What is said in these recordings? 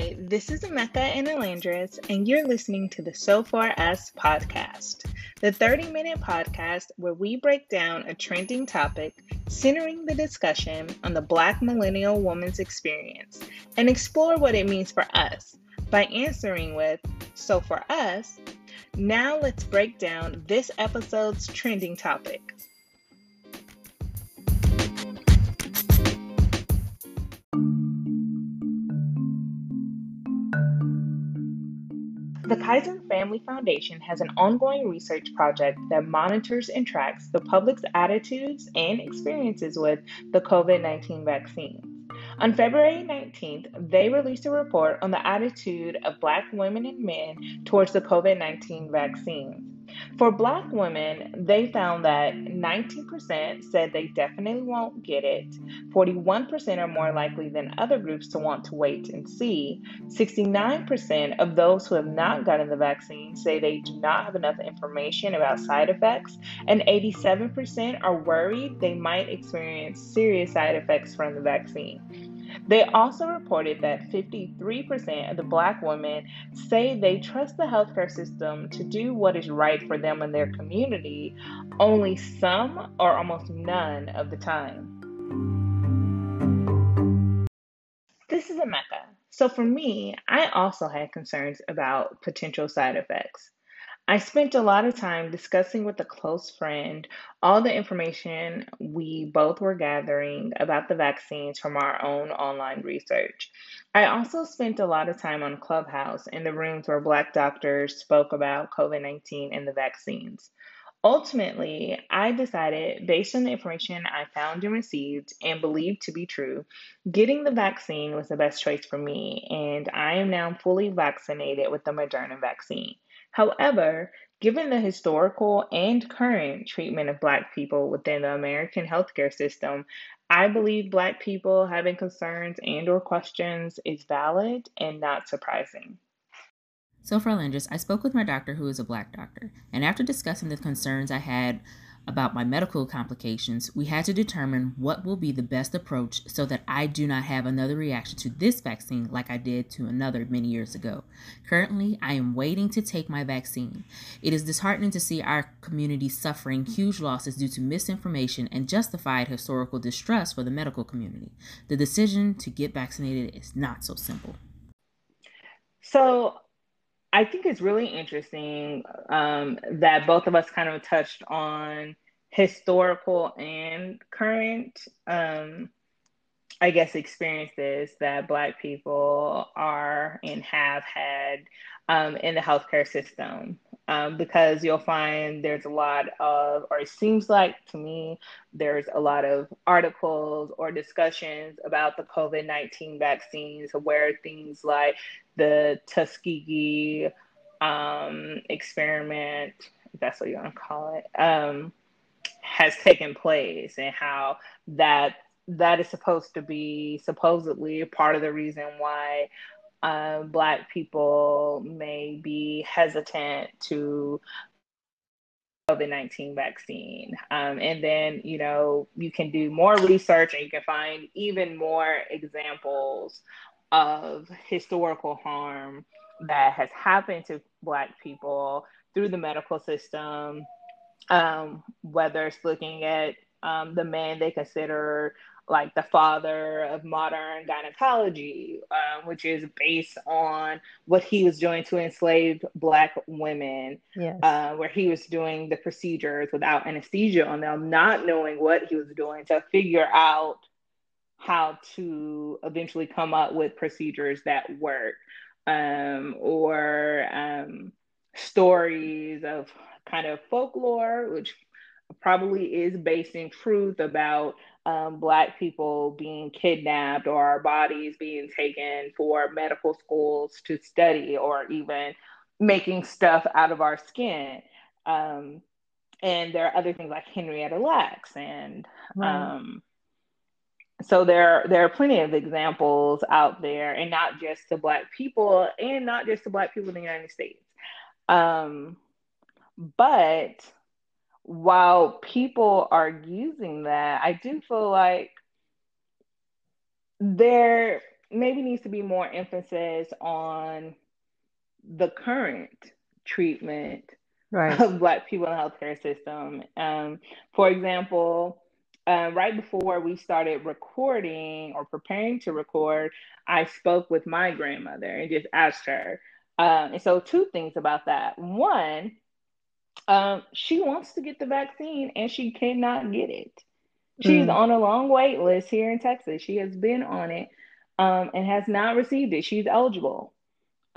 Hi, this is Emeka and Alandris, and you're listening to the So For Us podcast, the 30 minute podcast where we break down a trending topic, centering the discussion on the Black millennial woman's experience, and explore what it means for us by answering with So for us, now let's break down this episode's trending topic. The Kaiser Family Foundation has an ongoing research project that monitors and tracks the public's attitudes and experiences with the COVID 19 vaccine. On February 19th, they released a report on the attitude of Black women and men towards the COVID 19 vaccine. For Black women, they found that 19% said they definitely won't get it, 41% are more likely than other groups to want to wait and see, 69% of those who have not gotten the vaccine say they do not have enough information about side effects, and 87% are worried they might experience serious side effects from the vaccine. They also reported that 53% of the black women say they trust the healthcare system to do what is right for them and their community, only some or almost none of the time. This is Emeka. So for me, I also had concerns about potential side effects. I spent a lot of time discussing with a close friend all the information we both were gathering about the vaccines from our own online research. I also spent a lot of time on Clubhouse in the rooms where Black doctors spoke about COVID 19 and the vaccines. Ultimately, I decided, based on the information I found and received and believed to be true, getting the vaccine was the best choice for me, and I am now fully vaccinated with the Moderna vaccine. However, given the historical and current treatment of Black people within the American healthcare system, I believe Black people having concerns and or questions is valid and not surprising. So for Landris, I spoke with my doctor who is a black doctor, and after discussing the concerns I had about my medical complications, we had to determine what will be the best approach so that I do not have another reaction to this vaccine like I did to another many years ago. Currently, I am waiting to take my vaccine. It is disheartening to see our community suffering huge losses due to misinformation and justified historical distrust for the medical community. The decision to get vaccinated is not so simple. So, I think it's really interesting um, that both of us kind of touched on historical and current, um, I guess, experiences that Black people are and have had um, in the healthcare system. Um, because you'll find there's a lot of, or it seems like to me, there's a lot of articles or discussions about the COVID 19 vaccines where things like the Tuskegee um, experiment, that's what you want to call it, um, has taken place and how that that is supposed to be supposedly part of the reason why uh, black people may be hesitant to COVID-19 vaccine. Um, and then, you know, you can do more research and you can find even more examples of historical harm that has happened to Black people through the medical system, um, whether it's looking at um, the man they consider like the father of modern gynecology, uh, which is based on what he was doing to enslaved Black women, yes. uh, where he was doing the procedures without anesthesia on them, not knowing what he was doing to figure out how to eventually come up with procedures that work um, or um, stories of kind of folklore, which probably is based in truth about um, Black people being kidnapped or our bodies being taken for medical schools to study or even making stuff out of our skin. Um, and there are other things like Henrietta Lacks and right. um, so there there are plenty of examples out there and not just to black people and not just to black people in the united states um, but while people are using that i do feel like there maybe needs to be more emphasis on the current treatment right. of Black people in the healthcare system. Um, for example, uh, right before we started recording or preparing to record, I spoke with my grandmother and just asked her. Um, and so, two things about that. One, um, she wants to get the vaccine and she cannot get it. She's mm. on a long wait list here in Texas. She has been on it um, and has not received it. She's eligible.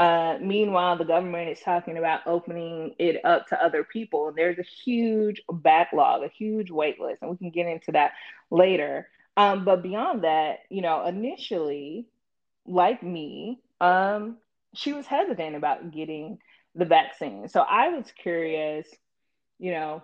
Uh, meanwhile, the government is talking about opening it up to other people. And there's a huge backlog, a huge wait list, and we can get into that later. Um, but beyond that, you know, initially, like me, um, she was hesitant about getting the vaccine. So I was curious, you know,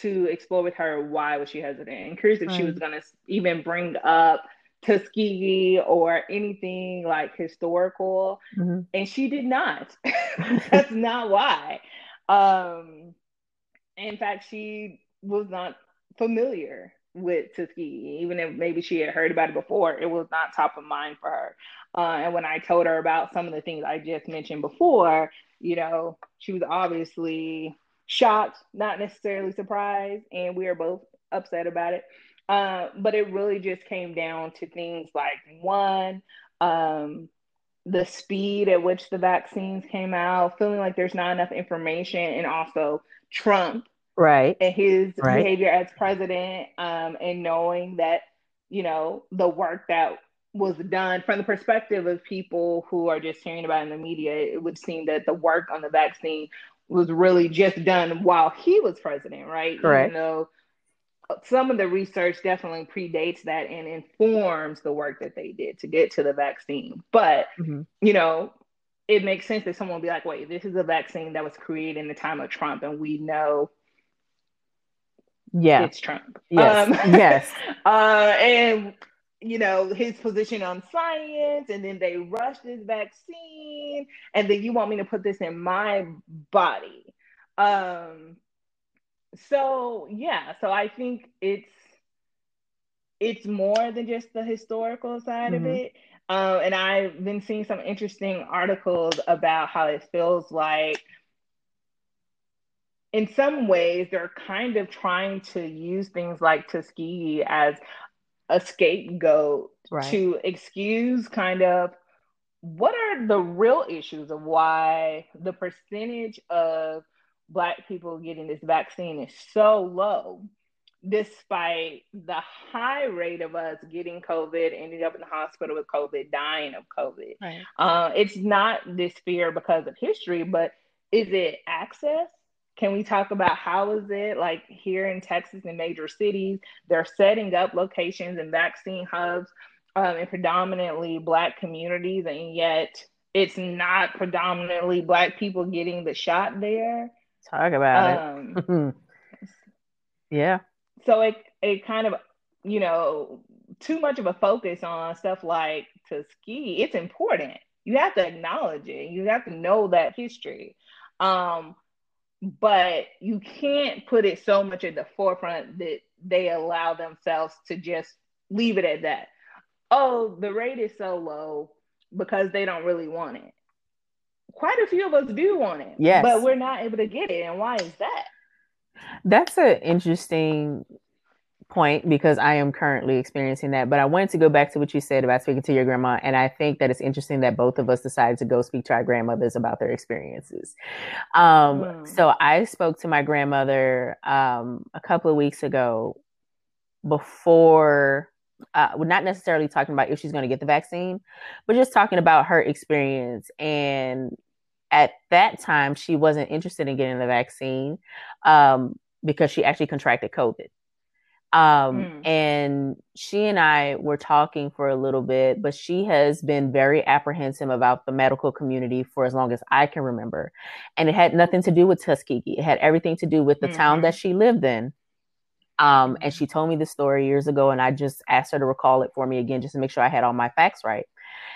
to explore with her why was she hesitant and curious if right. she was going to even bring up Tuskegee or anything like historical. Mm-hmm. And she did not. That's not why. Um, in fact, she was not familiar with Tuskegee, even if maybe she had heard about it before, it was not top of mind for her. Uh, and when I told her about some of the things I just mentioned before, you know, she was obviously shocked, not necessarily surprised, and we are both upset about it. Uh, but it really just came down to things like one, um, the speed at which the vaccines came out, feeling like there's not enough information, and also Trump, right, and his right. behavior as president, um, and knowing that you know the work that was done from the perspective of people who are just hearing about in the media, it would seem that the work on the vaccine was really just done while he was president, right? Correct. Even though some of the research definitely predates that and informs the work that they did to get to the vaccine. But, mm-hmm. you know, it makes sense that someone will be like, wait, this is a vaccine that was created in the time of Trump, and we know yeah. it's trump. Yes. Um, yes. uh, and you know his position on science and then they rush this vaccine. And then you want me to put this in my body. Um so yeah so i think it's it's more than just the historical side mm-hmm. of it um, and i've been seeing some interesting articles about how it feels like in some ways they're kind of trying to use things like tuskegee as a scapegoat right. to excuse kind of what are the real issues of why the percentage of black people getting this vaccine is so low despite the high rate of us getting covid ending up in the hospital with covid dying of covid right. uh, it's not this fear because of history but is it access can we talk about how is it like here in Texas in major cities, they're setting up locations and vaccine hubs um, in predominantly Black communities, and yet it's not predominantly Black people getting the shot there. Talk about um, it. yeah. So it it kind of you know too much of a focus on stuff like Tuskegee. It's important. You have to acknowledge it. You have to know that history. Um, but you can't put it so much at the forefront that they allow themselves to just leave it at that. Oh, the rate is so low because they don't really want it. Quite a few of us do want it, yes. but we're not able to get it. And why is that? That's an interesting point because I am currently experiencing that. But I wanted to go back to what you said about speaking to your grandma. And I think that it's interesting that both of us decided to go speak to our grandmothers about their experiences. Um, mm. So I spoke to my grandmother um, a couple of weeks ago before. Uh, we're not necessarily talking about if she's going to get the vaccine, but just talking about her experience. And at that time, she wasn't interested in getting the vaccine um, because she actually contracted COVID. Um, mm. and she and I were talking for a little bit, but she has been very apprehensive about the medical community for as long as I can remember. And it had nothing to do with Tuskegee. It had everything to do with the mm-hmm. town that she lived in. Um, and she told me the story years ago, and I just asked her to recall it for me again, just to make sure I had all my facts right.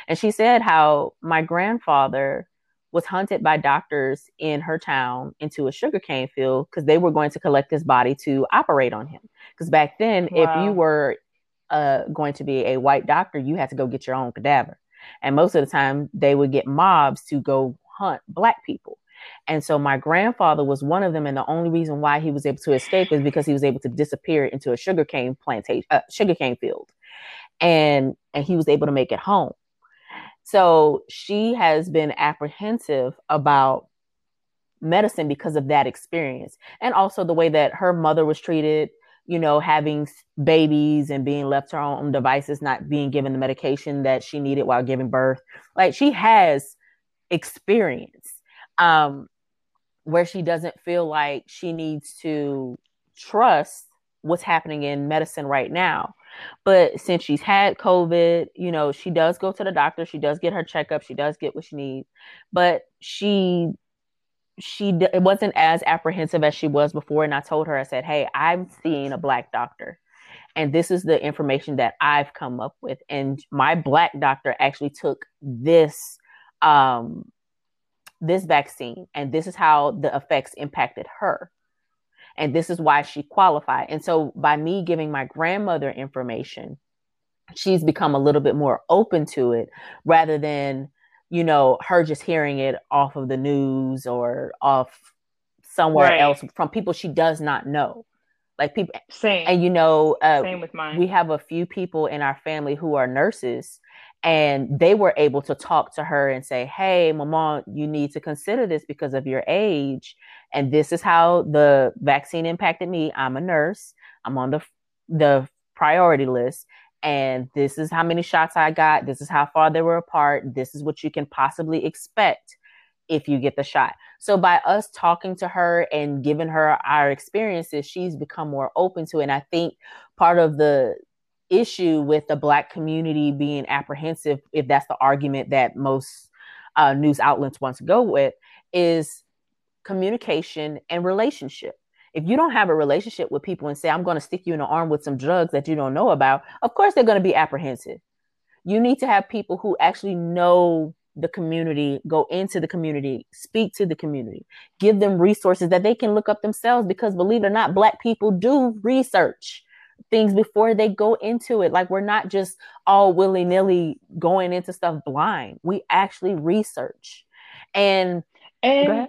And she said how my grandfather was hunted by doctors in her town into a sugarcane field because they were going to collect his body to operate on him. Because back then, wow. if you were uh, going to be a white doctor, you had to go get your own cadaver. And most of the time, they would get mobs to go hunt black people. And so my grandfather was one of them. And the only reason why he was able to escape is because he was able to disappear into a sugarcane plantation, uh, sugarcane field. And, and he was able to make it home. So she has been apprehensive about medicine because of that experience. And also the way that her mother was treated, you know, having babies and being left her own devices, not being given the medication that she needed while giving birth. Like she has experience um, where she doesn't feel like she needs to trust what's happening in medicine right now. But since she's had COVID, you know, she does go to the doctor, she does get her checkup, she does get what she needs, but she she it wasn't as apprehensive as she was before. And i told her i said hey i'm seeing a black doctor. And this is the information that i've come up with. And my black doctor actually took this um this vaccine and this is how the effects impacted her. And this is why she qualified. And so by me giving my grandmother information she's become a little bit more open to it rather than you know her just hearing it off of the news or off somewhere right. else from people she does not know. Like people same. and you know uh, same with mine. we have a few people in our family who are nurses and they were able to talk to her and say hey mama you need to consider this because of your age and this is how the vaccine impacted me. I'm a nurse. I'm on the the priority list and this is how many shots i got. This is how far they were apart. This is what you can possibly expect if you get the shot. So by us talking to her and giving her our experiences she's become more open to it and i think part of the issue with the black community being apprehensive if that's the argument that most uh, news outlets want to go with is communication and relationship. If you don't have a relationship with people and say i'm going to stick you in the arm with some drugs that you don't know about of course they're going to be apprehensive. You need to have people who actually know the community go into the community speak to the community give them resources that they can look up themselves because believe it or not black people do research things before they go into it. Like we're not just all willy nilly going into stuff blind. We actually research. And, and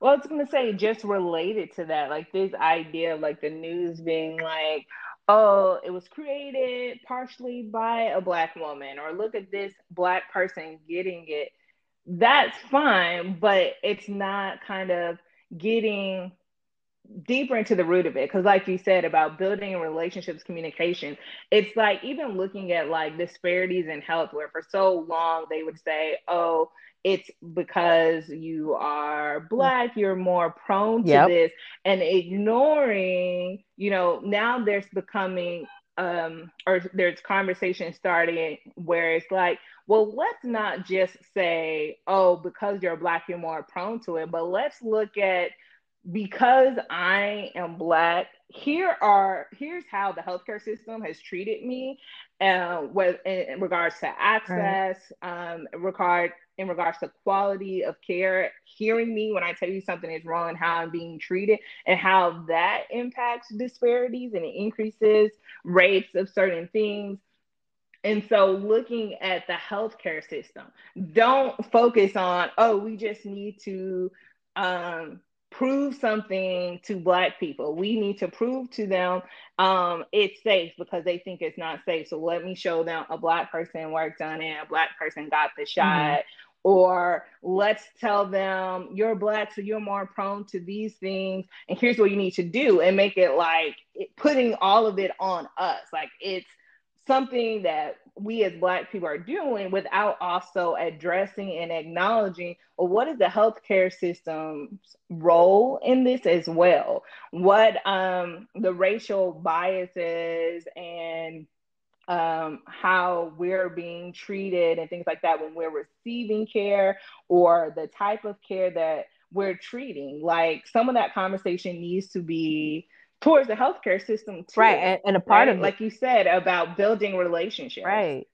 well, I was gonna say just related to that, like this idea of like the news being like, oh, it was created partially by a black woman, or look at this black person getting it. That's fine, but it's not kind of getting deeper into the root of it because like you said about building relationships communication it's like even looking at like disparities in health where for so long they would say oh it's because you are black you're more prone to yep. this and ignoring you know now there's becoming um or there's conversation starting where it's like well let's not just say oh because you're black you're more prone to it but let's look at because I am black, here are here's how the healthcare system has treated me, uh, with in, in regards to access, right. um, regard in regards to quality of care, hearing me when I tell you something is wrong and how I'm being treated, and how that impacts disparities and it increases rates of certain things. And so, looking at the healthcare system, don't focus on, oh, we just need to um, prove something to black people. We need to prove to them um, it's safe because they think it's not safe. So let me show them a black person worked on it a black person got the shot. Mm-hmm. or let's tell them you're black so you're more prone to these things. And here's what you need to do and make it like it, putting all of it on us. Like it's something that we as black people are doing without also addressing and acknowledging well, what is the healthcare system's role in this as well? What um, the racial biases and um, how we're being treated and things like that when we're receiving care or the type of care that we're treating? Like some of that conversation needs to be towards the healthcare system too. Right. And, and a part right? of like you said about building relationships. Right.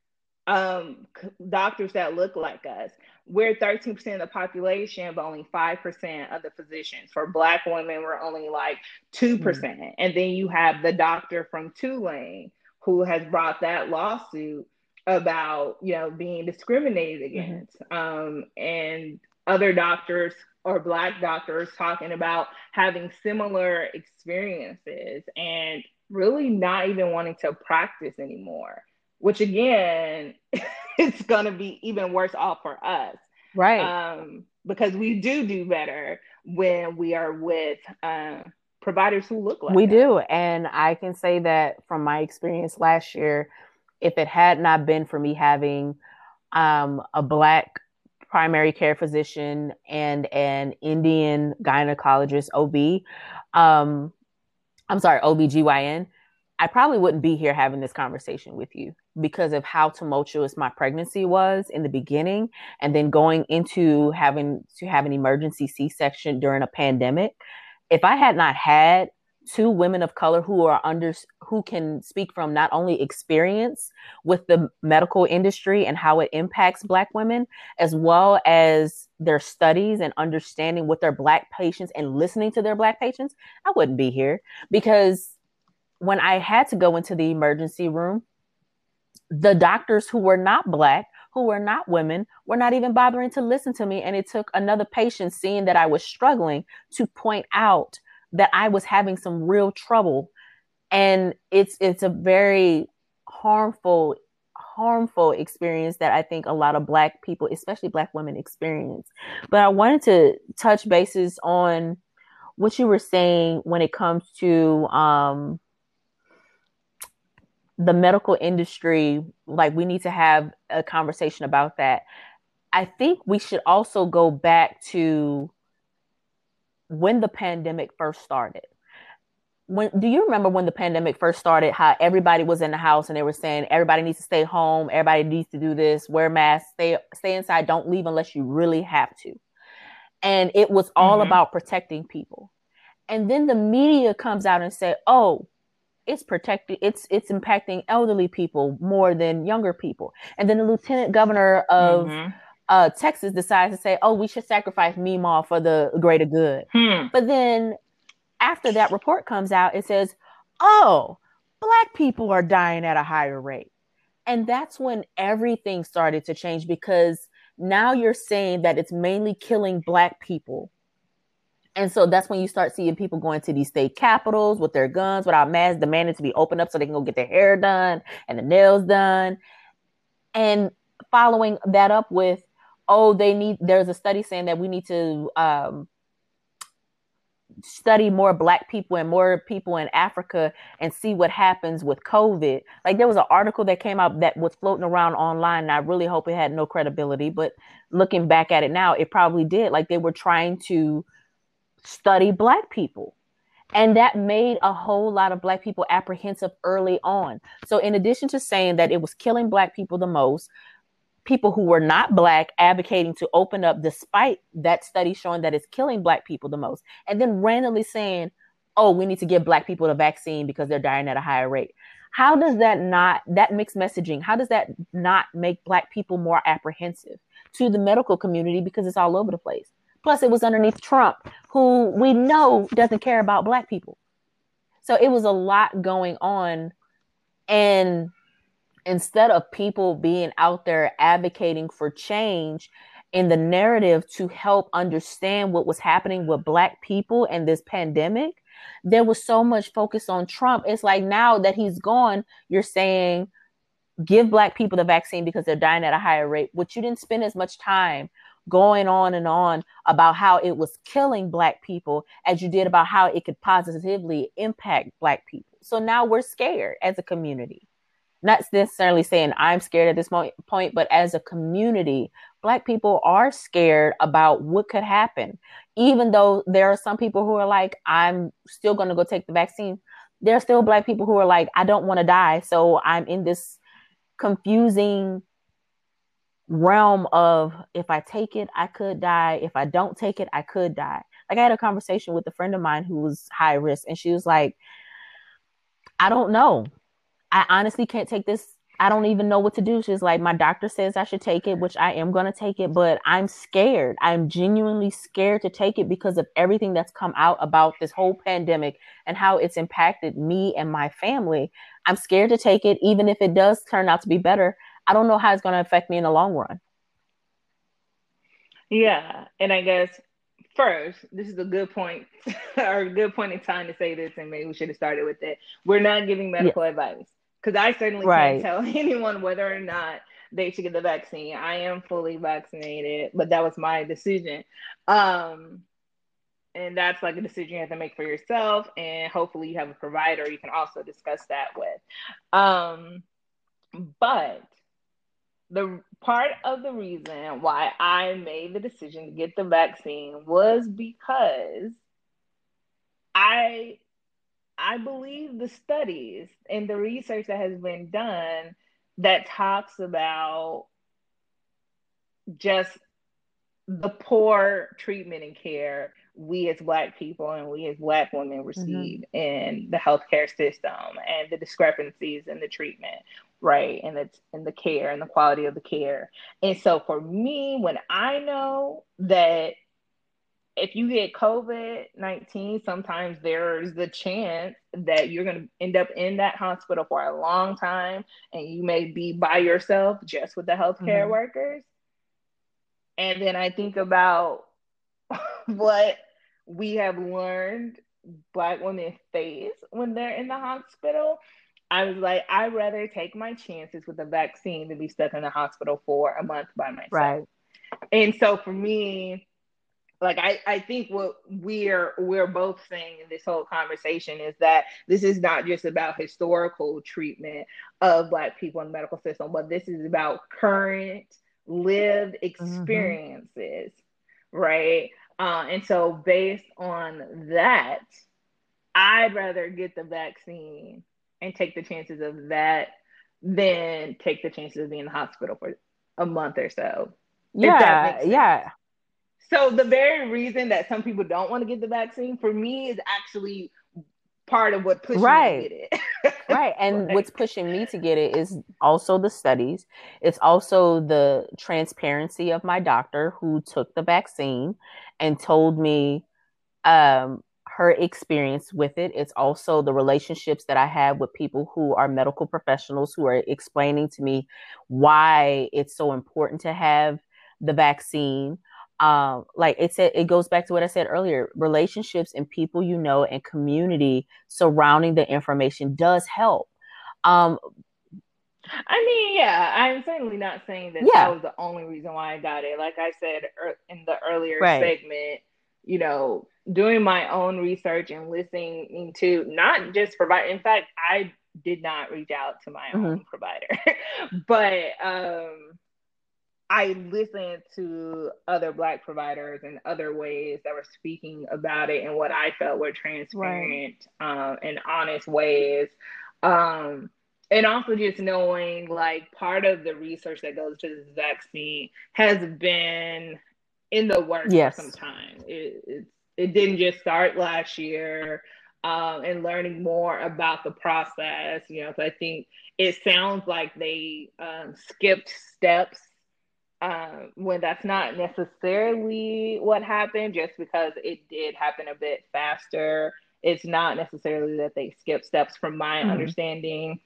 Um, doctors that look like us. We're 13% of the population, but only 5% of the physicians. For Black women, we're only like 2%. percent mm hmm And then you have the doctor from Tulane who has brought that lawsuit about you know being discriminated mm-hmm. against mm-hmm. um, and other doctors or black doctors talking about having similar experiences and really not even wanting to practice anymore which again it's going to be even worse off for us. Right. Um, because we do do better when we are with uh, providers who look like we do. And i can say that from my experience last year if it had not been for me having um, a black primary care physician and an indian gynecologist ob um, i'm sorry obgyn i probably wouldn't be here having this conversation with you because of how tumultuous my pregnancy was in the beginning and then going into having to have an emergency c-section during a pandemic. If I had not had two women of color who are under who can speak from not only experience with the medical industry and how it impacts black women as well as their studies and understanding with their black patients and listening to their black patients i wouldn't be here because when i had to go into the emergency room the doctors who were not black who were not women were not even bothering to listen to me. And it took another patient seeing that I was struggling to point out that I was having some real trouble. And it's it's a very harmful harmful experience that I think a lot of black people, especially black women experience. But I wanted to touch bases on what you were saying when it comes to um, the medical industry, like we need to have a conversation about that. I think we should also go back to when the pandemic first started. When do you remember when the pandemic first started? How everybody was in the house and they were saying everybody needs to stay home, everybody needs to do this, wear masks, stay stay inside, don't leave unless you really have to. And it was all mm-hmm. about protecting people. And then the media comes out and say, "Oh, it's protecting it's it's impacting elderly people more than younger people and then the lieutenant governor of mm-hmm. Uh, texas decides to say oh we should sacrifice Meemaw for the greater good hmm. but then after that report comes out it says oh black people are dying at a higher rate and that's when everything started to change because now you're saying that it's mainly killing black people and so that's when you start seeing people going to these state capitals with their guns without masks, demanding to be opened up so they can go get their hair done and the nails done. And following that up with, oh, they need, there's a study saying that we need to um, study more Black people and more people in Africa and see what happens with COVID. Like there was an article that came out that was floating around online, and I really hope it had no credibility. But looking back at it now, it probably did. Like they were trying to study black people and that made a whole lot of black people apprehensive early on so in addition to saying that it was killing black people the most people who were not black advocating to open up despite that study showing that it's killing black people the most and then randomly saying oh we need to give black people the vaccine because they're dying at a higher rate how does that not that mixed messaging how does that not make black people more apprehensive to the medical community because it's all over the place Plus, it was underneath Trump, who we know doesn't care about black people. So it was a lot going on. And instead of people being out there advocating for change in the narrative to help understand what was happening with black people and this pandemic, there was so much focus on Trump. It's like now that he's gone, you're saying, give black people the vaccine because they're dying at a higher rate, which you didn't spend as much time going on and on about how it was killing black people as you did about how it could positively impact black people. So now we're scared as a community. Not necessarily saying I'm scared at this point, but as a community, black people are scared about what could happen. Even though there are some people who are like, I'm still going to go take the vaccine. There are still black people who are like, I don't want to die. So I'm in this confusing realm of if I take it, I could die. If I don't take it, I could die. Like I had a conversation with a friend of mine who was high risk, and she was like, I don't know. I honestly can't take this. I don't even know what to do. She's like, my doctor says I should take it, which I am going to take it, but I'm scared. I'm genuinely scared to take it because of everything that's come out about this whole pandemic and how it's impacted me and my family. I'm scared to take it, even if it does turn out to be better. I don't know how it's going to affect me in the long run. Yeah, and I guess first, this is a good point or a good point in time to say this, and maybe we should have started with it. We're not giving medical yeah. advice because I certainly right. can't tell anyone whether or not they should get the vaccine. I am fully vaccinated, but that was my decision. Um, and that's like a decision you have to make for yourself, and hopefully you have a provider you can also discuss that with. Um, but the part of the reason why I made the decision to get the vaccine was because I I believe the studies and the research that has been done that talks about just the poor treatment and care we as black people and we as black women receive mm-hmm. in the healthcare system and the discrepancies in the treatment right and it's in the care and the quality of the care and so for me when i know that if you get covid-19 sometimes there's the chance that you're going to end up in that hospital for a long time and you may be by yourself just with the healthcare mm-hmm. workers and then i think about what we have learned black women face when they're in the hospital I was like, I'd rather take my chances with a vaccine than be stuck in the hospital for a month by myself. Right. And so for me, like I, I think what we're we're both saying in this whole conversation is that this is not just about historical treatment of black people in the medical system, but this is about current lived mm-hmm. experiences, mm-hmm. right? Uh, and so based on that, I'd rather get the vaccine and take the chances of that than take the chances of being in the hospital for a month or so. Yeah, yeah. So the very reason that some people don't want to get the vaccine for me is actually part of what pushed right. me to get it. right. And like, what's pushing me to get it is also the studies. It's also the transparency of my doctor who took the vaccine and told me um, her experience with it. It's also the relationships that I have with people who are medical professionals who are explaining to me why it's so important to have the vaccine. Um, like it said, it goes back to what I said earlier. Relationships and people you know and community surrounding the information does help. Um, I mean, yeah, I'm certainly not saying that yeah. that was the only reason why I got it. Like I said er- in the earlier right. segment, you know, doing my own research and listening to not just provide in fact i did not reach out to my mm-hmm. own provider but um i listened to other black providers and other ways that were speaking about it and what i felt were transparent right. um, and honest ways um and also just knowing like part of the research that goes to this vaccine has been in the works yes. for some time. It, it's it didn't just start last year. Um, and learning more about the process, you know, so I think it sounds like they um, skipped steps uh, when that's not necessarily what happened, just because it did happen a bit faster. It's not necessarily that they skip steps, from my mm-hmm. understanding.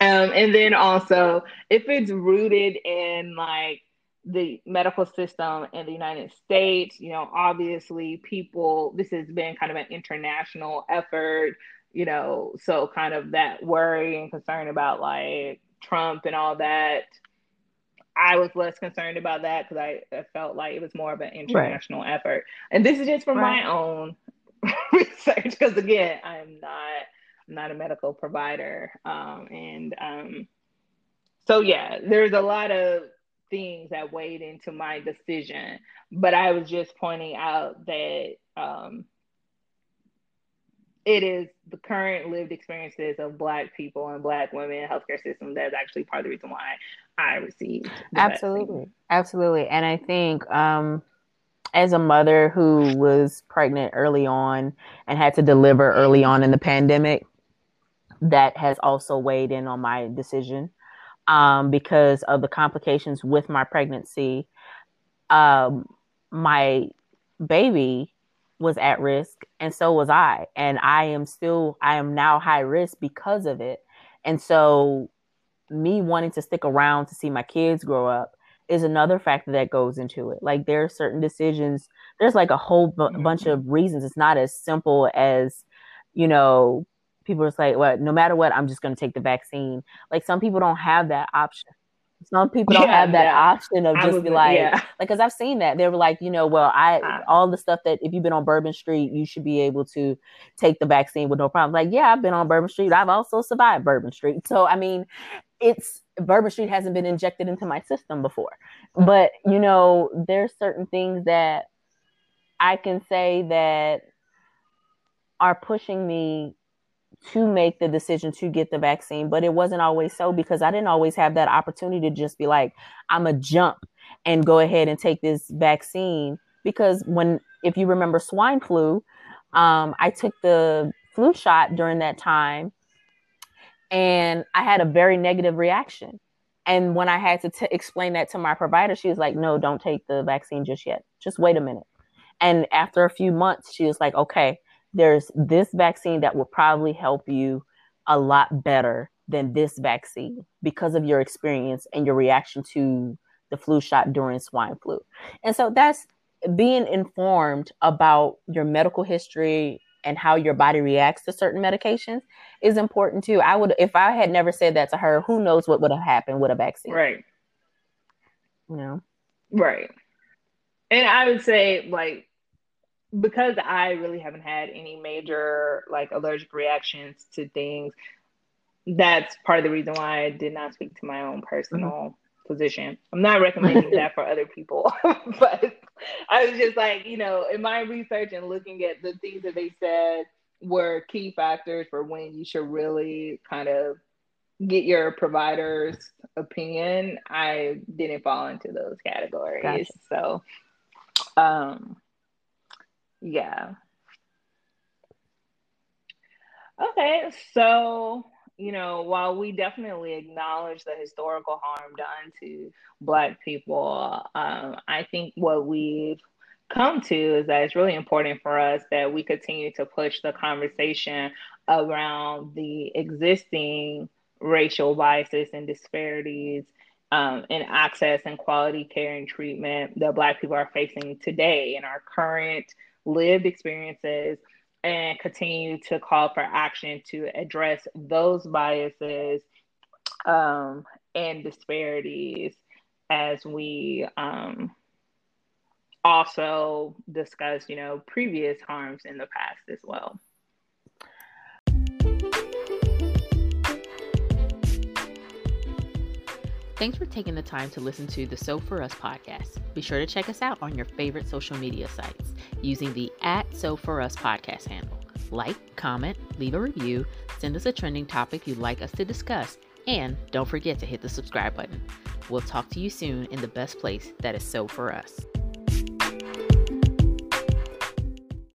Um, and then also, if it's rooted in like the medical system in the United States. You know, obviously, people, this has been kind of an international effort, you know, so kind of that worry and concern about like Trump and all that. I was less concerned about that because I, I, felt like it was more of an international right. effort. And this is just from right. my own research because, again, I'm not. I'm not a medical provider. Um, and um, so, yeah, there's a lot of things that weighed into my decision. But I was just pointing out that um, it is the current lived experiences of Black people and Black women in healthcare system that's actually part of the reason why I received. Absolutely. Absolutely. And I think um, as a mother who was pregnant early on and had to deliver early on in the pandemic, that has also weighed in on my decision um, because of the complications with my pregnancy. Um, my baby was at risk, and so was I. And I am still, I am now high risk because of it. And so me wanting to stick around to see my kids grow up is another factor that goes into it. Like there are certain decisions, there's like a whole b- mm-hmm. bunch of reasons. It's not as simple as, you know, people are like, well, no matter what, I'm just going to take the vaccine. Like some people don't have that option. Some people don't yeah, have that yeah. option of just be like, yeah. like, because I've seen that they were like, you know, well, I uh, all the stuff that if you've been on Bourbon Street, you should be able to take the vaccine with no problem. Like, yeah, I've been on Bourbon Street. I've also survived Bourbon Street. So, I mean, it's Bourbon Street hasn't been injected into my system before, but you know, there's certain things that I can say that are pushing me to make the decision to get the vaccine, but it wasn't always so because I didn't always have that opportunity to just be like, I'm a jump and go ahead and take this vaccine. Because when, if you remember swine flu, um, I took the flu shot during that time and I had a very negative reaction. And when I had to t- explain that to my provider, she was like, no, don't take the vaccine just yet. Just wait a minute. And after a few months, she was like, okay, there's this vaccine that will probably help you a lot better than this vaccine because of your experience and your reaction to the flu shot during swine flu. And so that's being informed about your medical history and how your body reacts to certain medications is important too. I would if I had never said that to her, who knows what would have happened with a vaccine. Right. You know. Right. And I would say like because I really haven't had any major like allergic reactions to things, that's part of the reason why I did not speak to my own mm-hmm. personal mm-hmm. I'm not recommending that for other people, but I was just like, you know, in my research and looking at the things that they said were key factors for when you should really kind of get your provider's opinion, I didn't fall into those categories. Gotcha. So, um, yeah. Okay, so you know, while we definitely acknowledge the historical harm done to Black people, um, I think what we've come to is that it's really important for us that we continue to push the conversation around the existing racial biases and disparities um, in access and quality care and treatment that Black people are facing today in our current lived experiences and continue to call for action to address those biases um, and disparities as we um, also discuss, you know, previous harms in the past as well. Thanks for taking the time to listen to the So For Us podcast. Be sure to check us out on your favorite social media sites using the at So For Us podcast handle. Like, comment, leave a review, send us a trending topic you'd like us to discuss, and don't forget to hit the subscribe button. We'll talk to you soon in the best place that is So For Us.